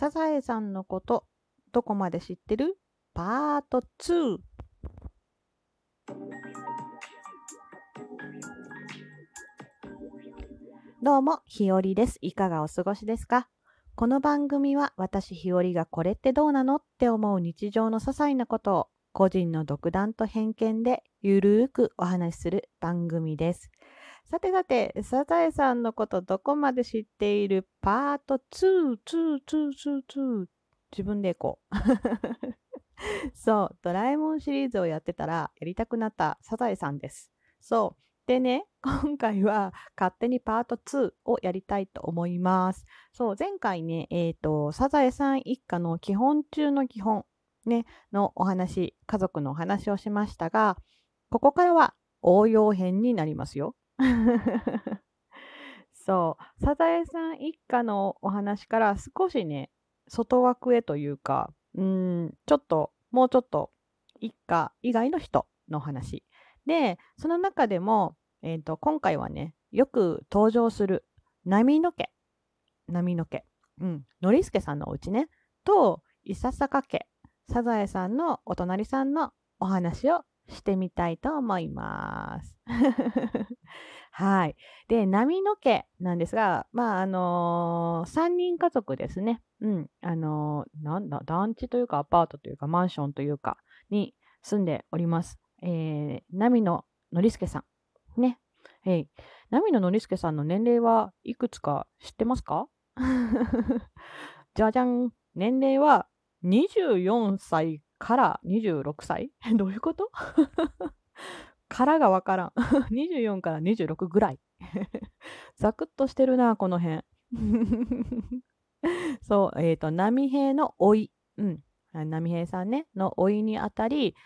サザエさんのことどこまで知ってる？パート2どうも、ひよりです。いかがお過ごしですか？この番組は私ひよりがこれってどうなのって思う日常の些細なことを個人の独断と偏見でゆるーくお話しする番組です。さてさて、サザエさんのことどこまで知っている？パート2、2、2、2、2。自分でいこう。そう、ドラえもんシリーズをやってたらやりたくなったサザエさんです。そう。でね、今回は勝手にパート2をやりたいと思います。そう、前回ね、えっ、と、サザエさん一家の基本中の基本、ね、のお話、家族のお話をしましたが、ここからは応用編になりますよ。そう、サザエさん一家のお話から少しね、外枠へというか、うん、ちょっと、もうちょっと、一家以外の人の話。で、その中でも、えっ、と、今回はね、よく登場する波の家。波の家。うん。ノリスケさんのお家ね。と、伊佐坂家。サザエさんのお隣さんのお話をしてみたいと思います。はい。で、波の家なんですが、まあ、あのー、3人家族ですね。うん。あのー、なんだ、団地というかアパートというかマンションというかに住んでおります。えー、波野のりすけさん。ね。えい。波野のりすけさんの年齢はいくつか知ってますか？じゃじゃん。年齢は24歳から26歳？どういうこと？からがわからん。24から26ぐらい。ざくっとしてるな、この辺。そう、えっ、と、波平の老い。うん。波平さんね、の老いにあたり、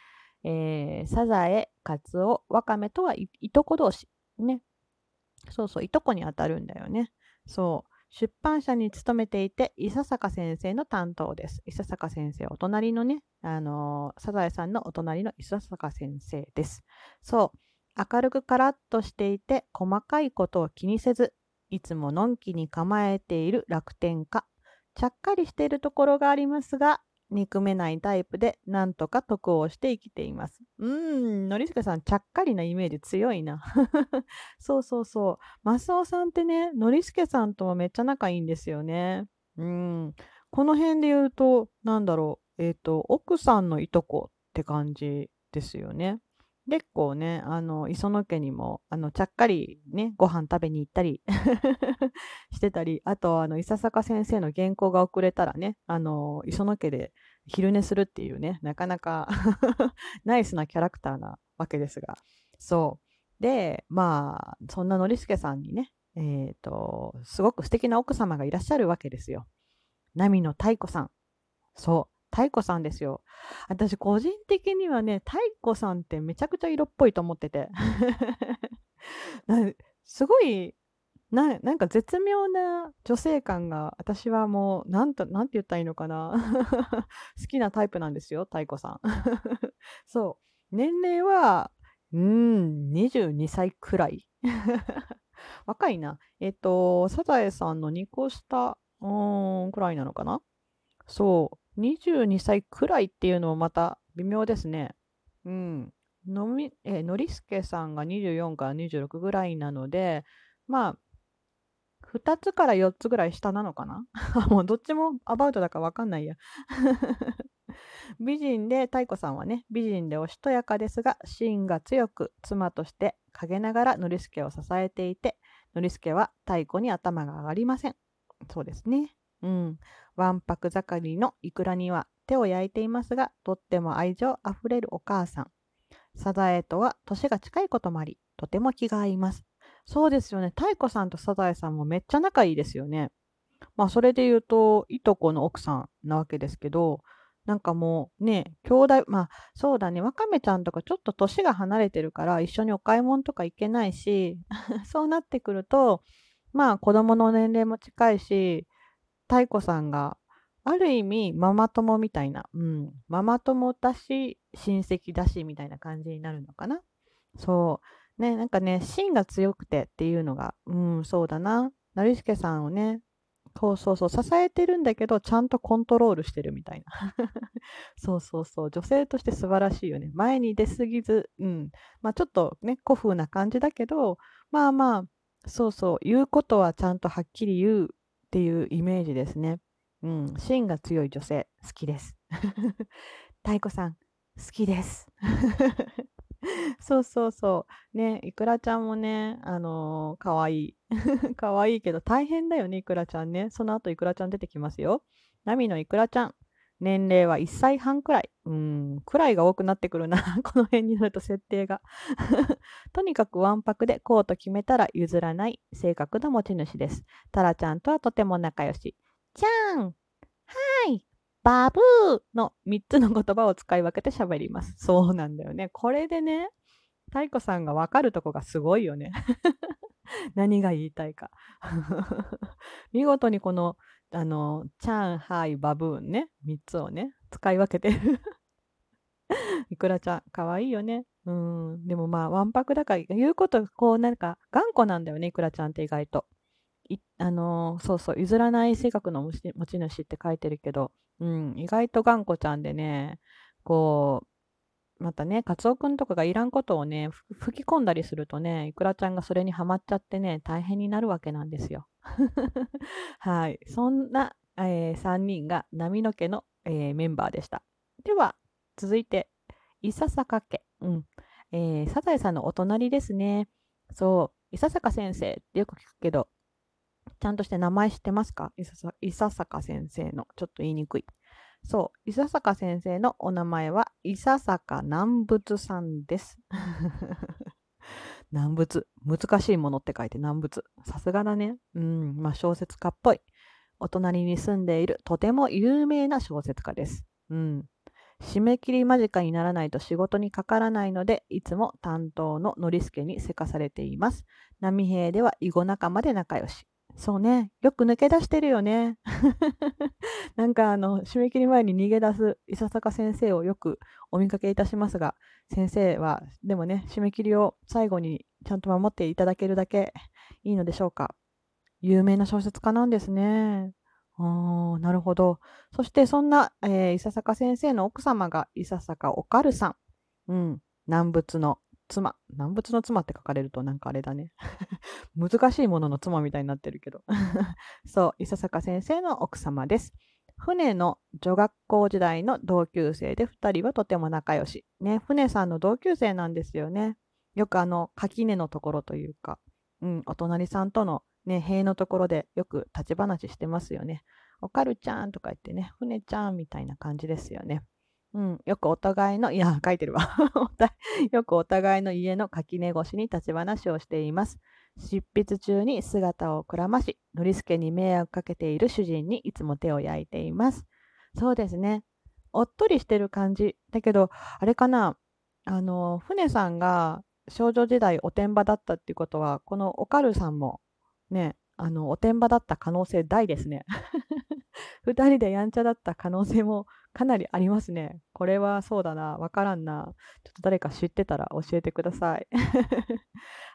えー、サザエ、カツオ、ワカメとはいいとこ同士。ね。そうそう、いとこにあたるんだよね。そう。出版社に勤めていて、伊佐坂先生の担当です。伊佐坂先生、お隣のね、あのーサザエさんのお隣の伊佐坂先生です。そう。明るくカラッとしていて、細かいことを気にせず、いつものんきに構えている楽天家。ちゃっかりしているところがありますが、憎めないタイプで、なんとか得をして生きています。うーん、のりすけさん、ちゃっかりなイメージ強いな。そうそうそう。マスオさんってね、のりすけさんとはめっちゃ仲いいんですよね。うん。この辺で言うと、なんだろう、えっ、と、奥さんのいとこって感じですよね。結構ね、あの、磯野家にも、あの、ちゃっかりね、ご飯食べに行ったり してたり、あと、あの、伊佐坂先生の原稿が遅れたらね、あの、磯野家で昼寝するっていうね、なかなか ナイスなキャラクターなわけですが、そう。で、まあ、そんなノリスケさんにね、えっ、と、すごく素敵な奥様がいらっしゃるわけですよ。波野太子さん。そう。太子さんですよ。私、個人的にはね、太子さんってめちゃくちゃ色っぽいと思ってて。すごいな、なんか絶妙な女性感が、私はもう、なんと、なんて言ったらいいのかな。好きなタイプなんですよ、太子さん。そう。年齢は、うん、22歳くらい。若いな。えっ、と、サザエさんの2個下、うん、くらいなのかな。そう。22歳くらいっていうのもまた微妙ですね。うん。のみ、えーのりすけさんが24から26ぐらいなので、まあ、2つから4つぐらい下なのかな？もうどっちもアバウトだからわかんないや。美人で、太子さんはね、美人でおしとやかですが、芯が強く、妻として陰ながらノリスケを支えていて、ノリスケは太子に頭が上がりません。そうですね。うん。わんぱく盛りのイクラには手を焼いていますが、とっても愛情あふれるお母さん。サザエとは年が近いこともあり、とても気が合います。そうですよね。太子さんとサザエさんもめっちゃ仲いいですよね。まあ、それで言うと、いとこの奥さんなわけですけど、なんかもうね、兄弟、まあ、そうだね、わかめちゃんとかちょっと年が離れてるから、一緒にお買い物とか行けないし、そうなってくると、まあ、子供の年齢も近いし、太子さんが、ある意味、ママ友みたいな、うん、ママ友だし、親戚だし、みたいな感じになるのかな？そう。ね、なんかね、芯が強くてっていうのが、うん、そうだな。成助さんをね、そうそうそう、支えてるんだけど、ちゃんとコントロールしてるみたいな。そうそうそう、女性として素晴らしいよね。前に出すぎず、うん。まあちょっとね、古風な感じだけど、まあまあ、そうそう、言うことはちゃんとはっきり言うっていうイメージですね。うん、芯が強い女性、好きです。太鼓さん、好きです。そうそうそう。ね、いくらちゃんもね、あのー、かわいい。かわいいけど大変だよね、いくらちゃんね。その後いくらちゃん出てきますよ。ナミのいくらちゃん。年齢は1歳半くらい。うん、くらいが多くなってくるな。この辺になると設定が。とにかくわんぱくでこうと決めたら譲らない性格の持ち主です。タラちゃんとはとても仲良し。ちゃんはいバブーの3つの言葉を使い分けて喋ります。そうなんだよね。これでね、太鼓さんがわかるとこがすごいよね。何が言いたいか。見事にこの、あの、チャン、ハイ、バブーンね、3つをね、使い分けてる。いくらちゃん、かわいいよね。うん。でもまあ、わんぱくだから、言うこと、こう、なんか、頑固なんだよね、いくらちゃんって意外と。あのー、そうそう、譲らない性格の持ち主って書いてるけど、うん、意外と頑固ちゃんでね、こう、またね、カツオくんとかがいらんことをね、吹き込んだりするとね、いくらちゃんがそれにはまっちゃってね、大変になるわけなんですよ。はい。そんな、えー、3人が波の家の、えー、メンバーでした。では、続いて、伊佐坂家。うん。えー、サザエさんのお隣ですね。そう、伊佐坂先生ってよく聞くけど、ちゃんとして名前知ってますか？伊佐坂先生の。ちょっと言いにくい。そう、伊佐坂先生のお名前は伊佐坂南仏さんです。難物。難しいものって書いて難物。さすがだね。うん、まあ小説家っぽい。お隣に住んでいるとても有名な小説家です。うん。締め切り間近にならないと仕事にかからないので、いつも担当のノリスケにせかされています。波平では囲碁仲間で仲良し。そうね。よく抜け出してるよね。なんかあの、締め切り前に逃げ出す伊佐坂先生をよくお見かけいたしますが、先生は、でもね、締め切りを最後にちゃんと守っていただけるだけいいのでしょうか。有名な小説家なんですね。あなるほど。そしてそんな、えー、伊佐坂先生の奥様が伊佐坂おかるさん。うん。南仏の妻。南仏の妻って書かれるとなんかあれだね。難しいものの妻みたいになってるけど。そう、伊佐坂先生の奥様です。船の女学校時代の同級生で2人はとても仲良し。ね、船さんの同級生なんですよね。よくあの、垣根のところというか、うん、お隣さんとのね、塀のところでよく立ち話してますよね。おかるちゃんとか言ってね、船ちゃんみたいな感じですよね。うん、よくお互いの、いや、書いてるわ。よくお互いの家の垣根越しに立ち話をしています。執筆中に姿をくらまし、ノリスケに迷惑かけている主人にいつも手を焼いています。そうですね。おっとりしてる感じ。だけど、あれかな、あの、船さんが少女時代おてんばだったっていうことは、このおかるさんもね、あの、おてんばだった可能性大ですね。2人でやんちゃだった可能性もかなりありますね。これはそうだな。わからんな。ちょっと誰か知ってたら教えてください。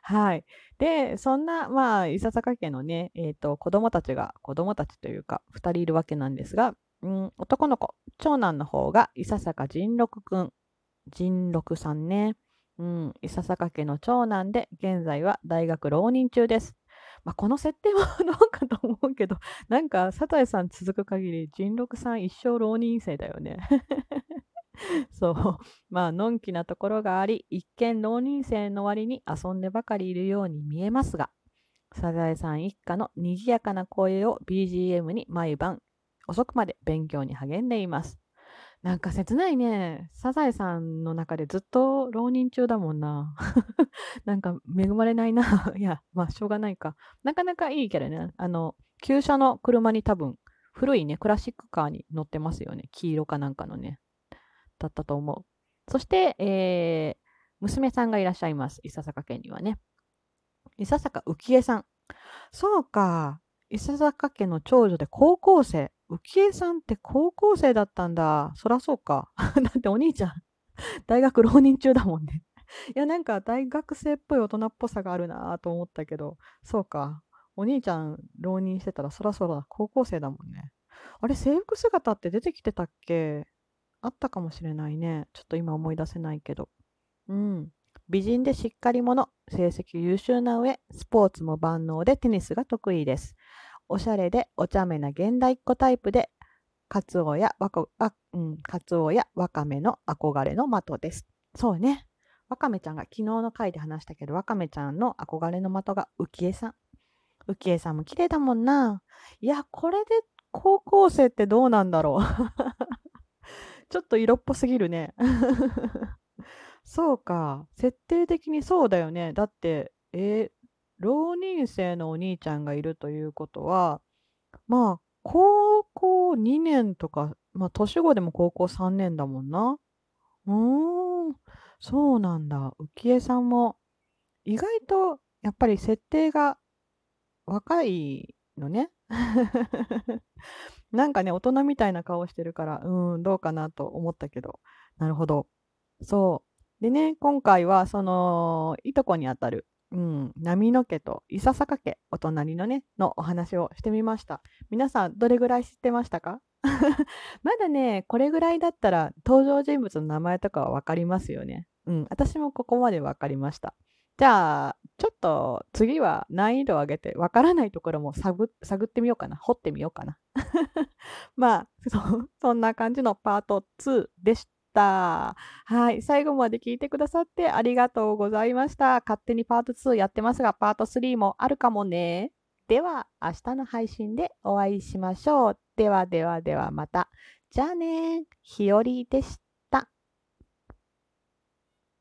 はい。で、そんな、まあ、伊佐坂家のね、えっ、ー、と、子供たちが、子供たちというか、2人いるわけなんですが、うん、男の子、長男の方が伊佐坂仁六くん。仁六さんね。うん、伊佐坂家の長男で、現在は大学浪人中です。まあ、この設定はどうかと思うけど、なんか、サザエさん続く限り、人六さん一生浪人生だよね。そう。まあ、のんきなところがあり、一見浪人生の割に遊んでばかりいるように見えますが、サザエさん一家の賑やかな声を BGM に毎晩遅くまで勉強に励んでいます。なんか切ないね。サザエさんの中でずっと浪人中だもんな。なんか恵まれないな。いや、まあしょうがないか。なかなかいいけどね。あの、旧車の車に多分、古いね、クラシックカーに乗ってますよね。黄色かなんかのね。だったと思う。そして、えー、娘さんがいらっしゃいます。伊佐坂家にはね。伊佐坂浮江さん。そうか。伊佐坂家の長女で高校生。浮江さんって高校生だったんだ。そらそうか。だってお兄ちゃん、大学浪人中だもんね。いや、なんか大学生っぽい大人っぽさがあるなと思ったけど、そうか。お兄ちゃん浪人してたらそらそら高校生だもんね。あれ、制服姿って出てきてたっけ？あったかもしれないね。ちょっと今思い出せないけど。うん。美人でしっかり者、成績優秀な上、スポーツも万能でテニスが得意です。おしゃれでお茶目な現代っ子タイプで、カツオやわこあ、うん、カツオやワカメの憧れの的です。そうね。ワカメちゃんが昨日の回で話したけど、ワカメちゃんの憧れの的が浮江さん。浮江さんも綺麗だもんな。いや、これで高校生ってどうなんだろう。ちょっと色っぽすぎるね。そうか。設定的にそうだよね。だって、えー、浪人生のお兄ちゃんがいるということは、まあ、高校2年とか、まあ、年後でも高校3年だもんな。うーん、そうなんだ。浮江さんも、意外と、やっぱり設定が若いのね。なんかね、大人みたいな顔してるから、うん、どうかなと思ったけど。なるほど。そう。でね、今回は、その、いとこにあたる、うん、波の家と伊佐坂家、お隣のね、のお話をしてみました。皆さん、どれぐらい知ってましたか？まだね、これぐらいだったら登場人物の名前とかは分かりますよね。うん、私もここまで分かりました。じゃあ、ちょっと次は難易度を上げて、わからないところも探ってみようかな。掘ってみようかな。まあそ、そんな感じのパート2でした。はい。最後まで聞いてくださってありがとうございました。勝手にパート2やってますが、パート3もあるかもね。では、明日の配信でお会いしましょう。ではではではまた。じゃあね。ひよりでした。